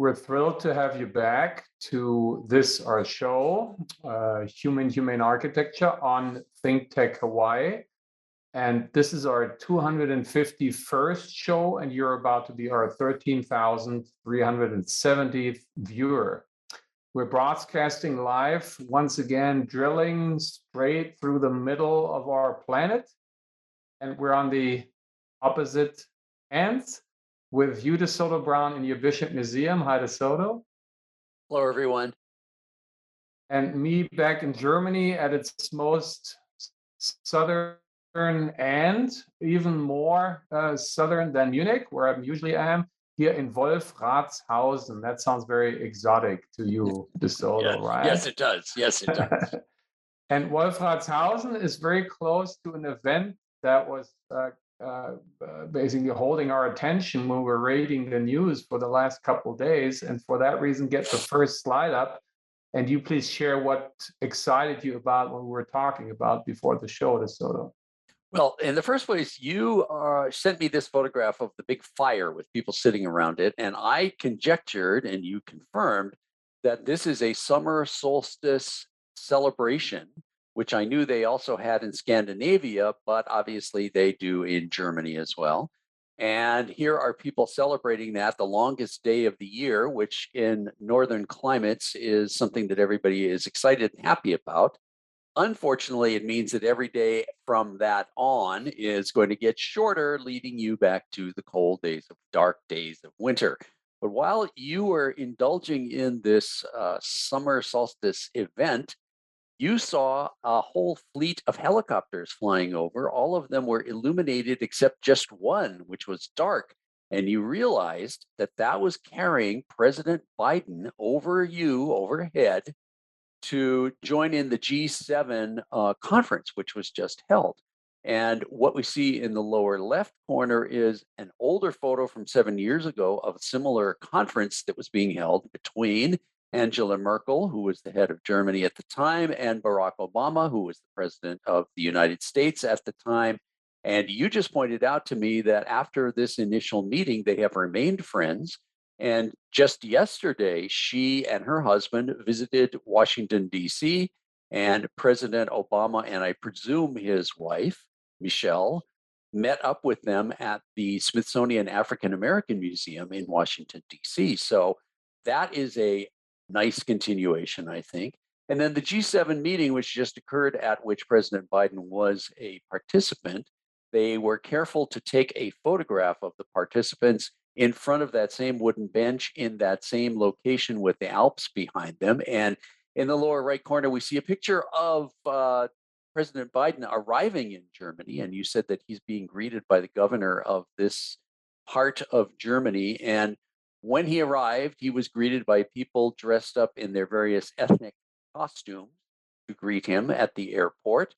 we're thrilled to have you back to this our show, uh, Human Humane Architecture on Think Tech Hawaii. And this is our 251st show, and you're about to be our 13,370th viewer. We're broadcasting live, once again, drilling straight through the middle of our planet. And we're on the opposite ends with you, DeSoto Brown, in your Bishop Museum. Hi, DeSoto. Hello, everyone. And me back in Germany at its most southern and even more uh, southern than Munich, where I usually am, here in Wolfratshausen. That sounds very exotic to you, DeSoto, yes. right? Yes, it does. Yes, it does. and Wolfratshausen is very close to an event that was uh, uh, uh, basically holding our attention when we're reading the news for the last couple days. And for that reason, get the first slide up. And you please share what excited you about what we were talking about before the show, DeSoto. Well, in the first place, you uh, sent me this photograph of the big fire with people sitting around it. And I conjectured, and you confirmed, that this is a summer solstice celebration which I knew they also had in Scandinavia, but obviously they do in Germany as well. And here are people celebrating that the longest day of the year, which in northern climates is something that everybody is excited and happy about. Unfortunately, it means that every day from that on is going to get shorter, leading you back to the cold days of dark days of winter. But while you were indulging in this uh, summer solstice event, you saw a whole fleet of helicopters flying over. All of them were illuminated except just one, which was dark. And you realized that that was carrying President Biden over you, overhead, to join in the G7 uh, conference, which was just held. And what we see in the lower left corner is an older photo from seven years ago of a similar conference that was being held between Angela Merkel, who was the head of Germany at the time, and Barack Obama, who was the president of the United States at the time. And you just pointed out to me that after this initial meeting, they have remained friends. And just yesterday, she and her husband visited Washington, D.C., and President Obama, and I presume his wife, Michelle, met up with them at the Smithsonian African American Museum in Washington, D.C. So that is a nice continuation, I think. And then the G7 meeting, which just occurred, at which President Biden was a participant, they were careful to take a photograph of the participants in front of that same wooden bench in that same location with the Alps behind them. And in the lower right corner, we see a picture of uh, President Biden arriving in Germany. And you said that he's being greeted by the governor of this part of Germany. And when he arrived, he was greeted by people dressed up in their various ethnic costumes to greet him at the airport.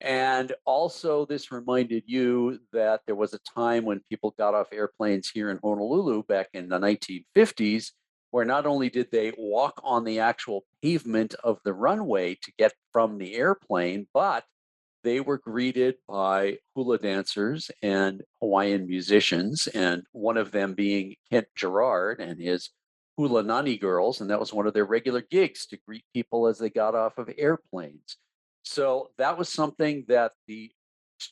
And also, this reminded you that there was a time when people got off airplanes here in Honolulu back in the 1950s, where not only did they walk on the actual pavement of the runway to get from the airplane, but they were greeted by hula dancers and Hawaiian musicians, and one of them being Kent Ghirard and his Hula Nani Girls, and that was one of their regular gigs to greet people as they got off of airplanes. So that was something that the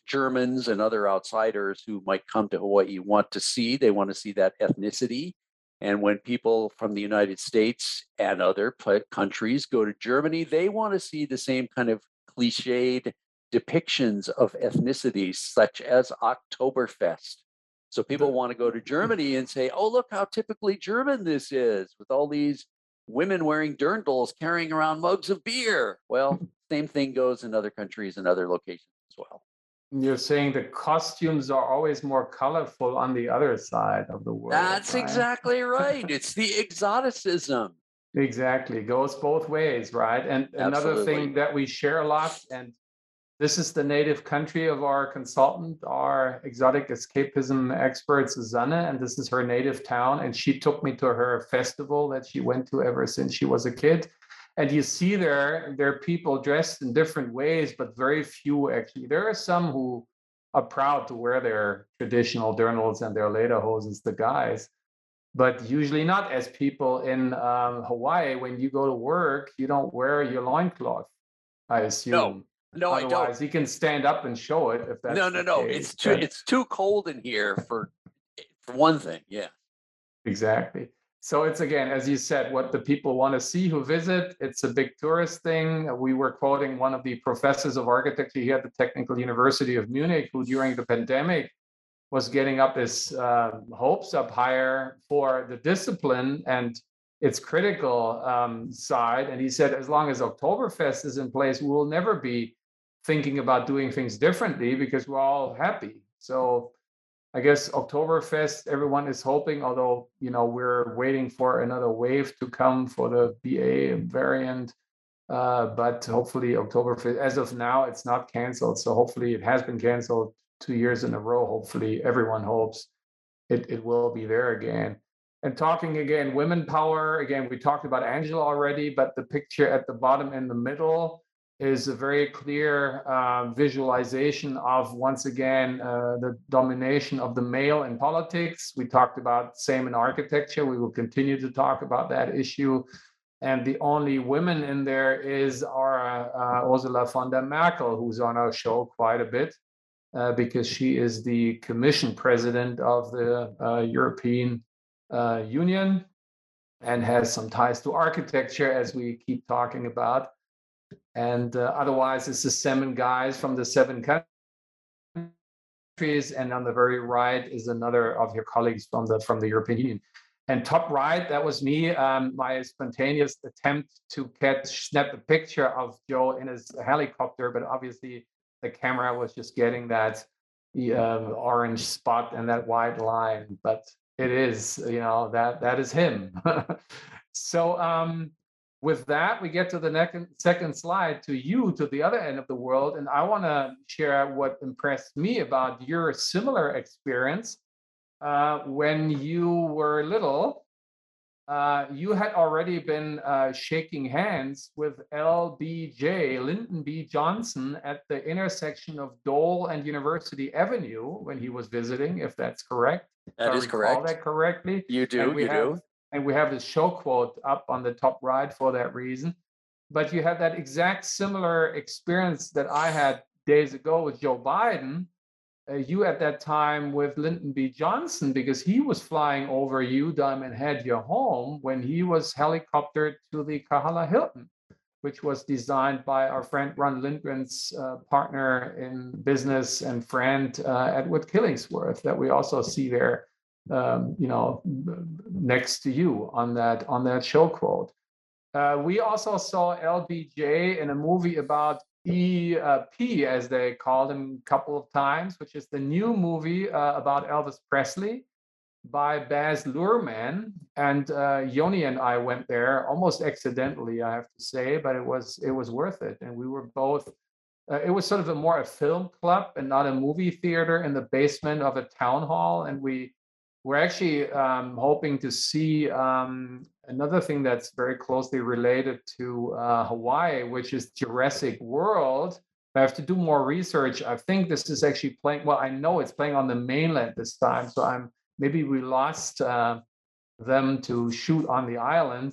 Germans and other outsiders who might come to Hawaii want to see. They want to see that ethnicity. And when people from the United States and other countries go to Germany, they want to see the same kind of cliched depictions of ethnicities, such as Oktoberfest. So people want to go to Germany and say, oh, look how typically German this is, with all these women wearing dirndls carrying around mugs of beer. Well, same thing goes in other countries and other locations as well. You're saying the costumes are always more colorful on the other side of the world. That's right? exactly right. it's the exoticism. Exactly. It goes both ways, right? And another thing that we share a lot, and this is the native country of our consultant, our exotic escapism expert, Susanna, and this is her native town. And she took me to her festival that she went to ever since she was a kid. And you see there, there are people dressed in different ways, but very few actually. There are some who are proud to wear their traditional dirndls and their lederhosens, the guys. but usually not as people in um, Hawaii. When you go to work, you don't wear your loincloth, I assume. No, I don't. Otherwise, you can stand up and show it if that's No, no, the no. case, It's too but- it's too cold in here for for one thing. Yeah. Exactly. So it's again, as you said, what the people want to see who visit. It's a big tourist thing. We were quoting one of the professors of architecture here at the Technical University of Munich, who during the pandemic was getting up his uh, hopes up higher for the discipline and its critical um, side. And he said, as long as Oktoberfest is in place, we will never be thinking about doing things differently because we're all happy. So I guess Oktoberfest, everyone is hoping, although, you know, we're waiting for another wave to come for the BA variant. Uh, but hopefully Oktoberfest, as of now, it's not canceled. So hopefully it has been canceled two years in a row. Hopefully everyone hopes it, it will be there again. And talking again, women power, again, we talked about Angela already, but the picture at the bottom in the middle is a very clear uh, visualization of once again uh, the domination of the male in politics. We talked about same in architecture. We will continue to talk about that issue. And the only women in there is our uh, Ursula von der Merkel, who's on our show quite a bit uh, because she is the commission president of the uh, European uh, Union and has some ties to architecture, as we keep talking about and uh, otherwise it's the seven guys from the seven countries. And on the very right is another of your colleagues from the from the european union. And top right that was me um, my spontaneous attempt to catch snap a picture of joe in his helicopter. But obviously the camera was just getting that uh, orange spot and that white line. But it is you know that that is him. So um with that, we get to the next, second slide to you, to the other end of the world. And I want to share what impressed me about your similar experience. Uh, when you were little, uh, you had already been uh, shaking hands with LBJ, Lyndon B. Johnson, at the intersection of Dole and University Avenue when he was visiting, if that's correct. If That I is correct. that correctly. You do, you have- do. And we have the show quote up on the top right for that reason. But you have that exact similar experience that I had days ago with Joe Biden. Uh, you at that time with Lyndon B. Johnson, because he was flying over you, Diamond Head, your home, when he was helicoptered to the Kahala Hilton, which was designed by our friend Ron Lindgren's uh, partner in business and friend uh, Edward Killingsworth, that we also see there um, you know, next to you on that on that show quote. Uh, we also saw LBJ in a movie about EP, as they called him a couple of times, which is the new movie uh, about Elvis Presley by Baz Luhrmann. And uh, Yoni and I went there almost accidentally, I have to say, but it was it was worth it. And we were both. Uh, it was sort of a more a film club and not a movie theater in the basement of a town hall, and we we're actually um, hoping to see um, another thing that's very closely related to uh, Hawaii, which is Jurassic World. I have to do more research. I think this is actually playing. Well, I know it's playing on the mainland this time, so I'm maybe we lost uh, them to shoot on the island.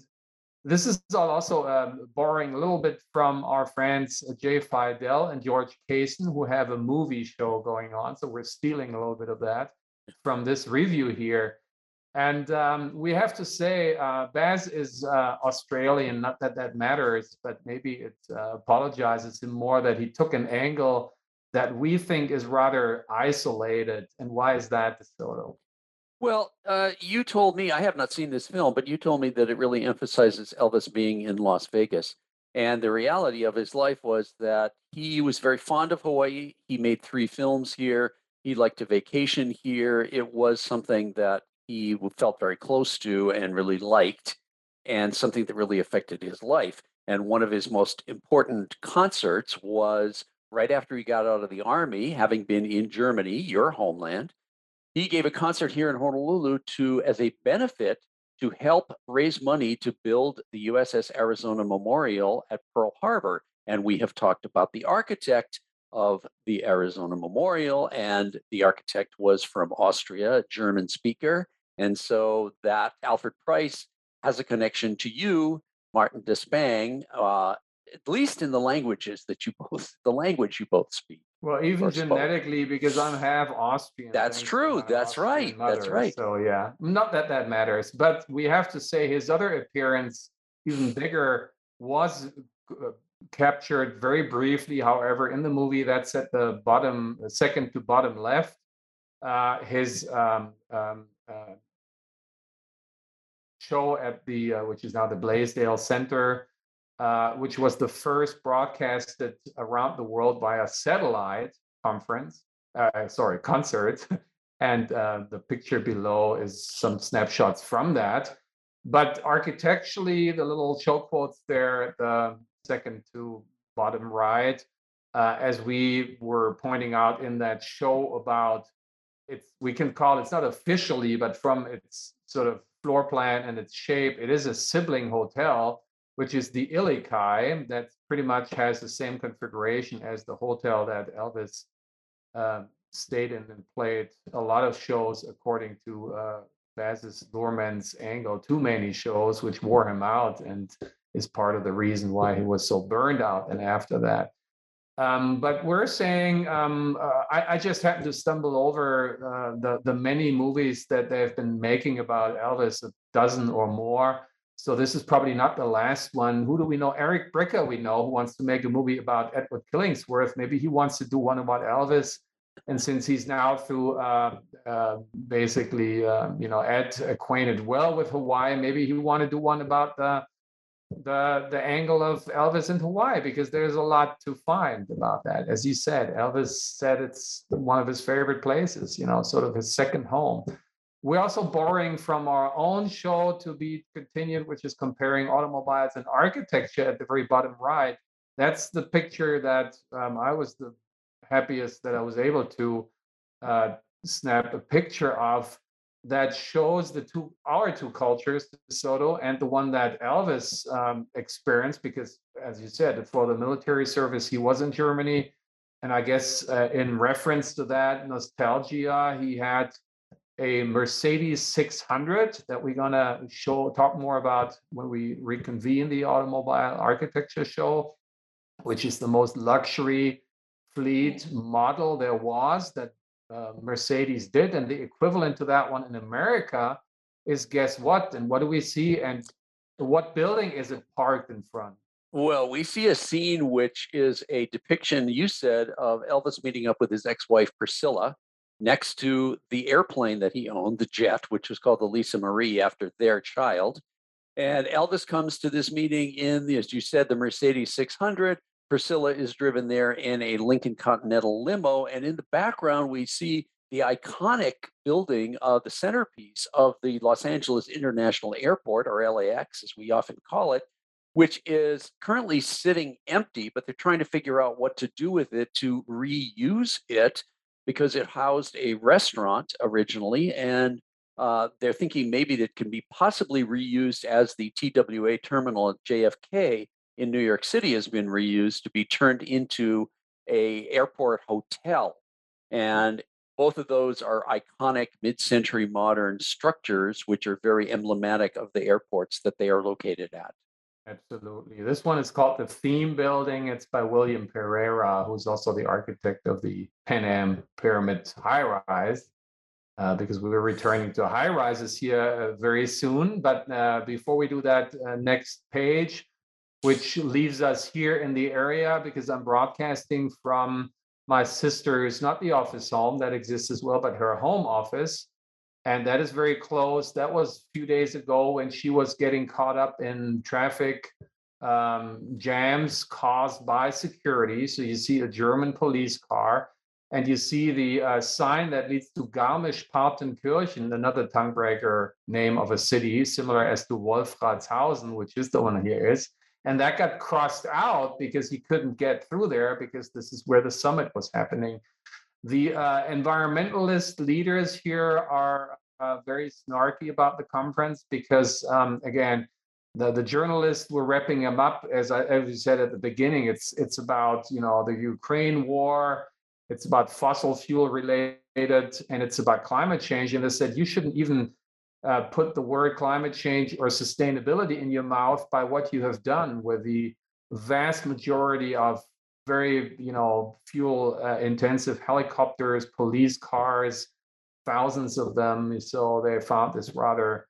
This is also uh, borrowing a little bit from our friends uh, Jay Fidell and George Kaysen, who have a movie show going on. So we're stealing a little bit of that from this review here. And um, we have to say, uh, Baz is uh, Australian, not that that matters, but maybe it uh, apologizes him more that he took an angle that we think is rather isolated. And why is that, DeSoto? Well, uh, you told me, I have not seen this film, but you told me that it really emphasizes Elvis being in Las Vegas. And the reality of his life was that he was very fond of Hawaii. He made three films here. He liked to vacation here. It was something that he felt very close to and really liked, and something that really affected his life. And one of his most important concerts was right after he got out of the army, having been in Germany, your homeland. He gave a concert here in Honolulu to as a benefit to help raise money to build the USS Arizona Memorial at Pearl Harbor. And we have talked about the architect of the Arizona Memorial, and the architect was from Austria, a German speaker. And so that Alfred Preis has a connection to you, Martin Despang, uh, at least in the languages that you both, the language you both speak. Well, even or spoke. genetically, because I'm half Austrian. That's true. That's Austrian right. That's right. So yeah, not that that matters, but we have to say his other appearance, even bigger, was uh, captured very briefly. However, in the movie, that's at the bottom, second to bottom left. Uh, his um, um, uh, show at the uh, which is now the Blaisdell Center, uh, which was the first broadcasted around the world by a satellite conference. Uh, sorry, concert. and uh, the picture below is some snapshots from that. But architecturally, the little show quotes there, the second to bottom right, uh, as we were pointing out in that show about it's we can call it's not officially, but from its sort of floor plan and its shape, it is a sibling hotel, which is the Ilikai, that pretty much has the same configuration as the hotel that Elvis uh, stayed in and played a lot of shows, according to uh, Baz's Luhrmann's angle, too many shows, which wore him out and is part of the reason why he was so burned out. And after that, um, but we're saying um, uh, I, I, just happened to stumble over uh, the the many movies that they've been making about Elvis, a dozen or more. So this is probably not the last one. Who do we know? Eric Bricker, we know, who wants to make a movie about Edward Killingsworth. Maybe he wants to do one about Elvis. And since he's now through uh, uh basically, uh, you know, Ed acquainted well with Hawaii, maybe he want to do one about the the the angle of Elvis in Hawaii because there's a lot to find about that. As you said, Elvis said it's one of his favorite places, you know, sort of his second home. We're also borrowing from our own show to be continued, which is comparing automobiles and architecture at the very bottom right. That's the picture that um, I was the happiest that I was able to uh, snap a picture of that shows the two our two cultures, DeSoto and the one that Elvis um, experienced, because as you said, for the military service, he was in Germany, and I guess uh, in reference to that nostalgia, he had a Mercedes 600 that we're gonna show talk more about when we reconvene the automobile architecture show, which is the most luxury fleet model there was that uh, Mercedes did. And the equivalent to that one in America is guess what? And what do we see? And what building is it parked in front? Well, we see a scene which is a depiction, you said, of Elvis meeting up with his ex wife Priscilla next to the airplane that he owned, the jet, which was called the Lisa Marie after their child. And Elvis comes to this meeting in, as you said, the Mercedes 600. Priscilla is driven there in a Lincoln Continental limo. And in the background, we see the iconic building, uh, the centerpiece of the Los Angeles International Airport, or LAX as we often call it, which is currently sitting empty, but they're trying to figure out what to do with it to reuse it because it housed a restaurant originally. And uh, they're thinking maybe that can be possibly reused as the TWA terminal at JFK in New York City has been reused to be turned into a airport hotel. And both of those are iconic mid-century modern structures which are very emblematic of the airports that they are located at. Absolutely. This one is called the Theme Building. It's by William Pereira, who's also the architect of the Pan Am Pyramid high rise. Uh, because we were returning to high rises here uh, very soon. But uh, before we do that, uh, next page, which leaves us here in the area because I'm broadcasting from my sister's, not the office home that exists as well, but her home office. And that is very close. That was a few days ago when she was getting caught up in traffic um, jams caused by security. So you see a German police car and you see the uh, sign that leads to Garmisch-Partenkirchen, another tongue-breaker name of a city, similar as to Wolfratshausen, which is the one here is. And that got crossed out because he couldn't get through there because this is where the summit was happening. The uh, environmentalist leaders here are uh, very snarky about the conference because, um, again, the, the journalists were wrapping them up as I as you said at the beginning. It's it's about you know the Ukraine war, it's about fossil fuel related, and it's about climate change. And they said you shouldn't even uh, put the word climate change or sustainability in your mouth by what you have done with the vast majority of very, you know, fuel uh, intensive helicopters, police cars, thousands of them. So they found this rather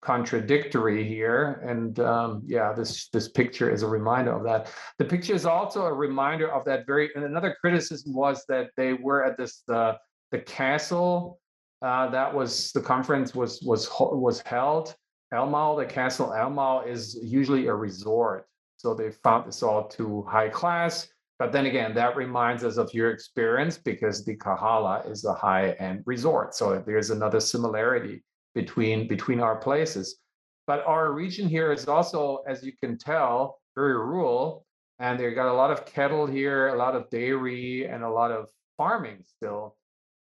contradictory here and um, yeah this this picture is a reminder of that the picture is also a reminder of that very and another criticism was that they were at this uh, the castle uh, that was the conference was was was held. Elmau the castle elmau is usually a resort. So they found this all too high class. But then again that reminds us of your experience because the kahala is a high end resort. So there's another similarity between between our places. But our region here is also, as you can tell, very rural, and they got a lot of cattle here, a lot of dairy, and a lot of farming still.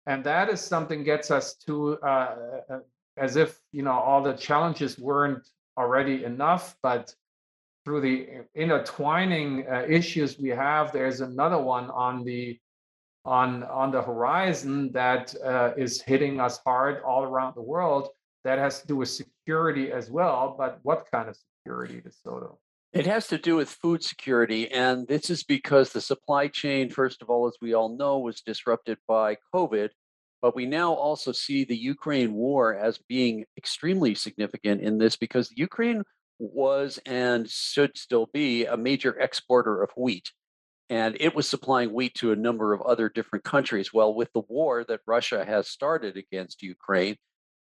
And that is something gets us to uh, uh, as if you know all the challenges weren't already enough, but through the intertwining uh, issues we have, there's another one on the on on the horizon that uh, is hitting us hard all around the world that has to do with security as well but what kind of security DeSoto? It has to do with food security. And this is because the supply chain, first of all, as we all know, was disrupted by COVID. But we now also see the Ukraine war as being extremely significant in this because Ukraine was and should still be a major exporter of wheat and it was supplying wheat to a number of other different countries. Well, with the war that Russia has started against Ukraine,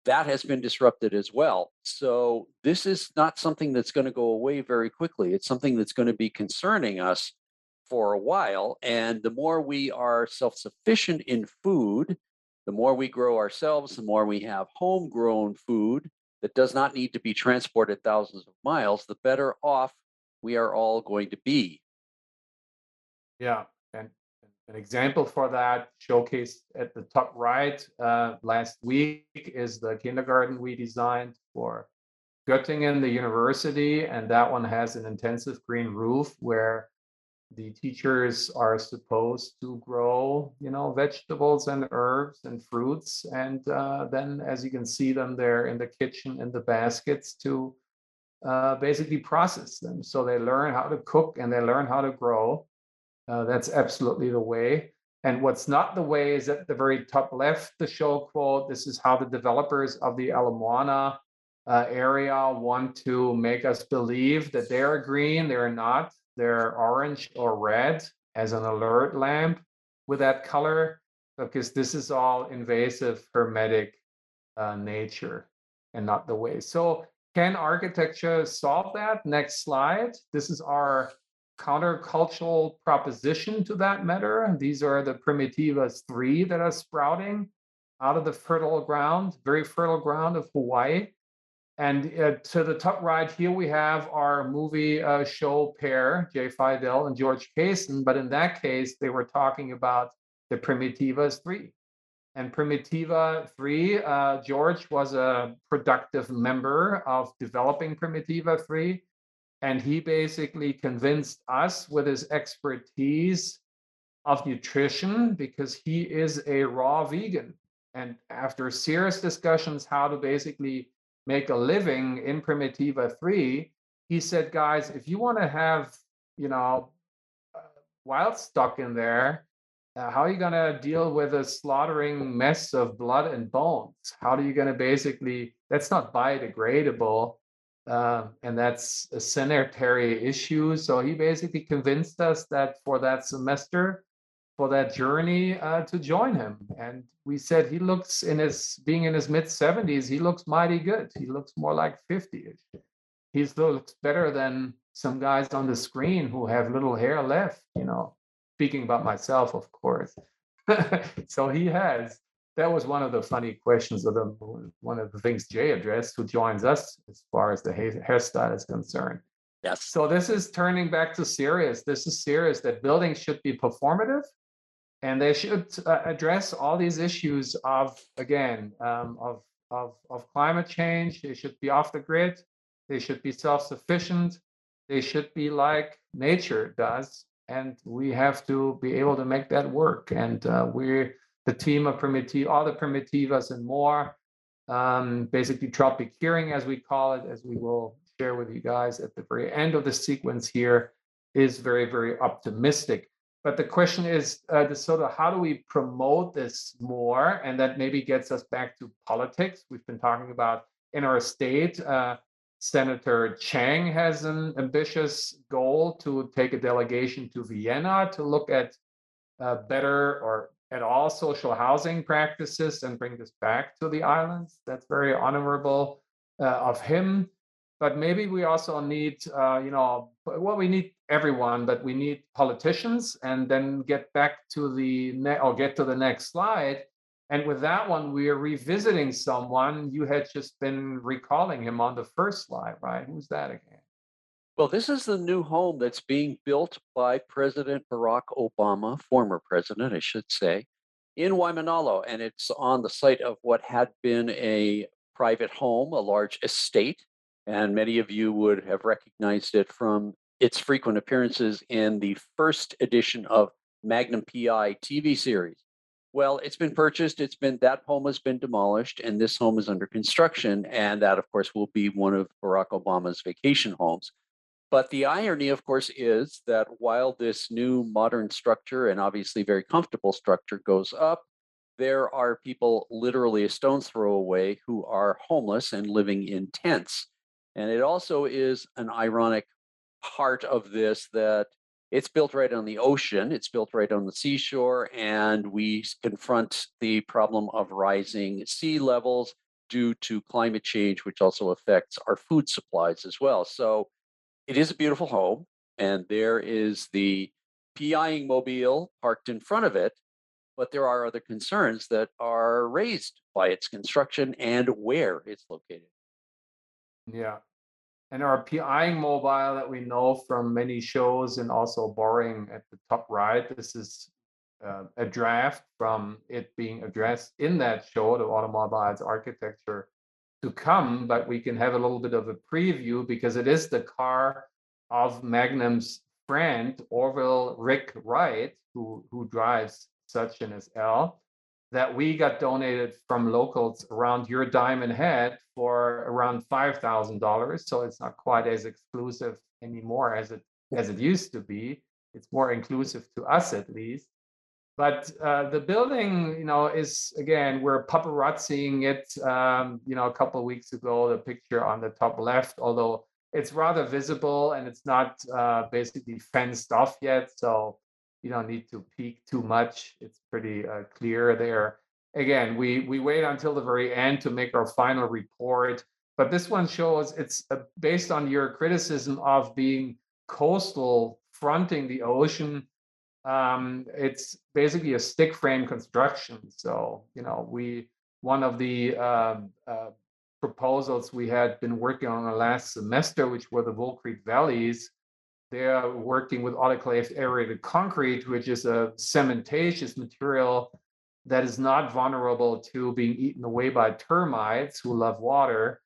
that has been disrupted as well. So, this is not something that's going to go away very quickly. It's something that's going to be concerning us for a while. And the more we are self sufficient in food, the more we grow ourselves, the more we have homegrown food that does not need to be transported thousands of miles, the better off we are all going to be. Yeah, and an example for that showcased at the top right uh, last week is the kindergarten we designed for Göttingen, the university, and that one has an intensive green roof where the teachers are supposed to grow, you know, vegetables and herbs and fruits, and uh, then, as you can see them there in the kitchen in the baskets to uh, basically process them. So they learn how to cook and they learn how to grow uh, that's absolutely the way. And what's not the way is at the very top left, the show quote. This is how the developers of the Ala Moana uh, area want to make us believe that they're green. They're not. They're orange or red as an alert lamp with that color, because this is all invasive hermetic uh, nature and not the way. So, can architecture solve that? Next slide. This is our countercultural proposition to that matter. These are the Primitivas 3 that are sprouting out of the fertile ground, very fertile ground of Hawaii. And uh, to the top right here, we have our movie uh, show pair, Jay Fidell and George Kaysen. But in that case, they were talking about the Primitivas 3. And Primitiva 3, uh, George was a productive member of developing Primitiva 3 and he basically convinced us with his expertise of nutrition because he is a raw vegan. And after serious discussions how to basically make a living in Primitiva 3, he said, guys, if you want to have, you know, uh, wild stock in there, uh, how are you going to deal with a slaughtering mess of blood and bones? How are you going to basically, that's not biodegradable uh, and that's a sanitary issue. So he basically convinced us that for that semester, for that journey, uh, to join him. And we said he looks in his being in his mid 70s, he looks mighty good. He looks more like 50ish. He looks better than some guys on the screen who have little hair left. You know, speaking about myself, of course. so he has that was one of the funny questions of the one of the things Jay addressed, who joins us as far as the hairstyle is concerned. Yes. So this is turning back to serious. This is serious that buildings should be performative, and they should uh, address all these issues of again um, of of of climate change. They should be off the grid. They should be self-sufficient. They should be like nature does, and we have to be able to make that work. And uh, we're of Primitiva, all the Primitivas and more um, basically tropic hearing, as we call it, as we will share with you guys at the very end of the sequence here, is very, very optimistic. But the question is, uh, of how do we promote this more? And that maybe gets us back to politics. We've been talking about in our state. Uh, Senator Chang has an ambitious goal to take a delegation to Vienna to look at uh, better or at all social housing practices and bring this back to the islands. That's very honorable uh, of him. But maybe we also need, uh, you know, well, we need everyone, but we need politicians, and then get back to the ne- or get to the next slide. And with that one, we are revisiting someone you had just been recalling him on the first slide, right? Who's that again? Well, this is the new home that's being built by President Barack Obama, former president, I should say, in Waimanalo. And it's on the site of what had been a private home, a large estate. And many of you would have recognized it from its frequent appearances in the first edition of Magnum PI TV series. Well, it's been purchased. It's been that home has been demolished, and this home is under construction. And that, of course, will be one of Barack Obama's vacation homes. But the irony, of course, is that while this new modern structure and obviously very comfortable structure goes up, there are people literally a stone's throw away who are homeless and living in tents. And it also is an ironic part of this that it's built right on the ocean, it's built right on the seashore, and we confront the problem of rising sea levels due to climate change, which also affects our food supplies as well. So it is a beautiful home, and there is the PIing mobile parked in front of it, but there are other concerns that are raised by its construction and where it's located. Yeah. And our PIing mobile that we know from many shows and also boring at the top right, this is uh, a draft from it being addressed in that show, the automobiles architecture to come, but we can have a little bit of a preview because it is the car of Magnum's friend, Orville Rick Wright, who, who drives such an SL that we got donated from locals around your diamond head for around five thousand dollars. So it's not quite as exclusive anymore as it as it used to be. It's more inclusive to us at least. But uh, the building, you know, is again we're paparazziing it. Um, you know, a couple of weeks ago, the picture on the top left, although it's rather visible and it's not uh, basically fenced off yet. So you don't need to peek too much. It's pretty uh, clear there. Again, we we wait until the very end to make our final report. But this one shows it's uh, based on your criticism of being coastal, fronting the ocean. Um, it's basically a stick frame construction. So you know, we one of the um, uh, proposals we had been working on the last semester, which were the Volcrete Valleys, they are working with autoclaved aerated concrete, which is a cementitious material that is not vulnerable to being eaten away by termites who love water,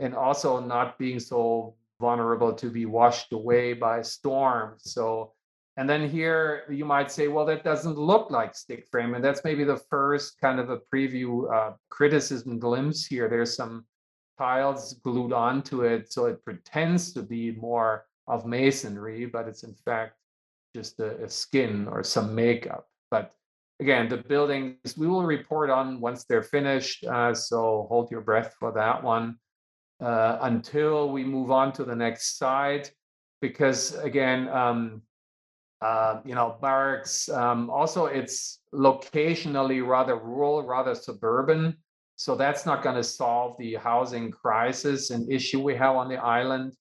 and also not being so vulnerable to be washed away by storms. So, and then here you might say, well, that doesn't look like stick frame. And that's maybe the first kind of a preview uh, criticism glimpse here. There's some tiles glued onto it. So it pretends to be more of masonry, but it's in fact just a, a skin or some makeup. But again, the buildings we will report on once they're finished. Uh, so hold your breath for that one uh, until we move on to the next side, because again, um, uh, you know, barracks. Um, also, it's locationally rather rural, rather suburban. So that's not going to solve the housing crisis and issue we have on the island.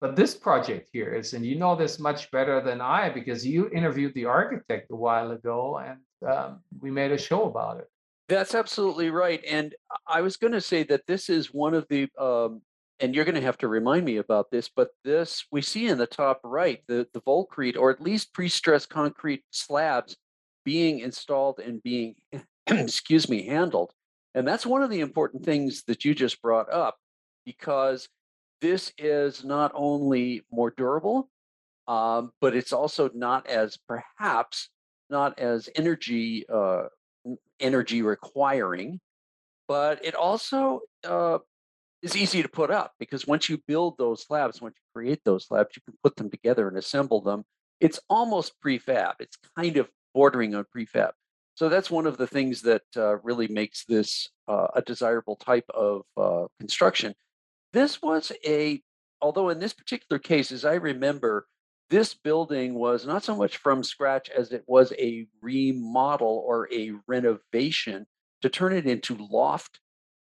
But this project here is, and you know this much better than I because you interviewed the architect a while ago and um, we made a show about it. That's absolutely right. And I was going to say that this is one of the, um, and you're going to have to remind me about this, but this we see in the top right, the, the Volcrete, or at least pre stressed concrete slabs being installed and being, excuse me, handled. And that's one of the important things that you just brought up because this is not only more durable, um, but it's also not as perhaps not as energy uh, energy requiring. but it also uh, is easy to put up because once you build those labs, once you create those labs, you can put them together and assemble them. It's almost prefab. It's kind of bordering on prefab. So that's one of the things that uh, really makes this uh, a desirable type of uh, construction. This was a, although in this particular case, as I remember, this building was not so much from scratch as it was a remodel or a renovation to turn it into loft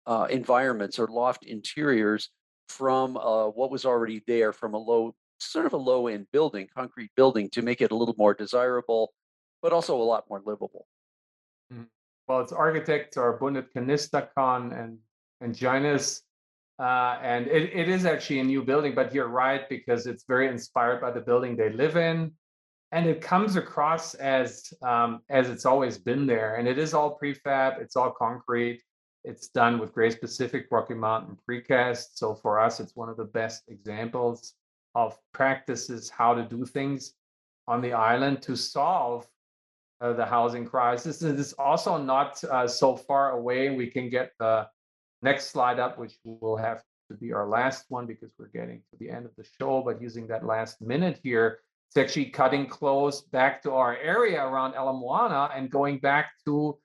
uh, environments or loft interiors from uh, what was already there from a low, sort of a low end building, concrete building, to make it a little more desirable, but also a lot more livable. Mm. Well, its architects are Bundit Kanisthakhon and and Janus. Uh, and it, it is actually a new building, but you're right because it's very inspired by the building they live in, and it comes across as um, as it's always been there. And it is all prefab, it's all concrete, it's done with Grace Pacific Rocky Mountain precast. So for us, it's one of the best examples of practices how to do things on the island to solve uh, the housing crisis. And it's also not uh, so far away. We can get the next slide up, which will have to be our last one because we're getting to the end of the show. But using that last minute here, it's actually cutting close back to our area around Ala Moana and going back to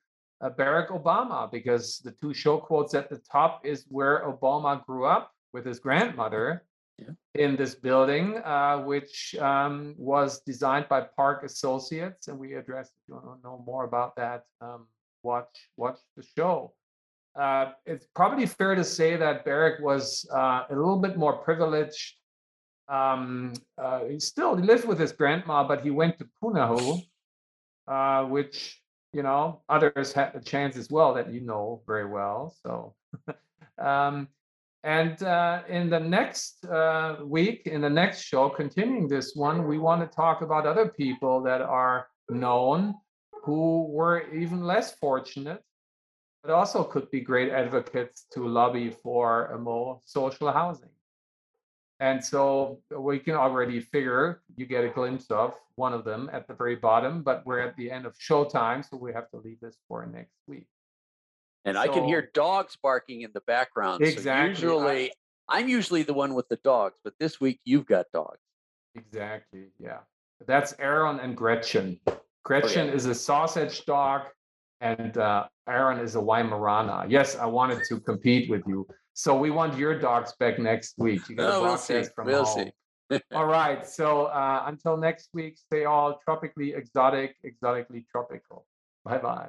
uh, Barack Obama because the two show quotes at the top is where Obama grew up with his grandmother yeah. in this building, uh, which um, was designed by Park Associates, and we addressed. If you want to know more about that, um, watch watch the show. Uh, it's probably fair to say that Barack was uh, a little bit more privileged. Um, uh, he still lived with his grandma, but he went to Punahou, uh, which you know others had a chance as well that you know very well. So. um, and uh, in the next uh, week, in the next show, continuing this one, we want to talk about other people that are known who were even less fortunate, but also could be great advocates to lobby for a more social housing. And so we can already figure, you get a glimpse of one of them at the very bottom, but we're at the end of showtime, so we have to leave this for next week. And so, I can hear dogs barking in the background. Exactly. So usually, I, I'm usually the one with the dogs, but this week you've got dogs. Exactly. Yeah. That's Aaron and Gretchen. Gretchen okay. is a sausage dog, and uh, Aaron is a Weimaraner. Yes, I wanted to compete with you. So we want your dogs back next week. You got no, we'll see. from we'll home. See. all right. So uh, until next week, stay all tropically exotic, exotically tropical. Bye bye.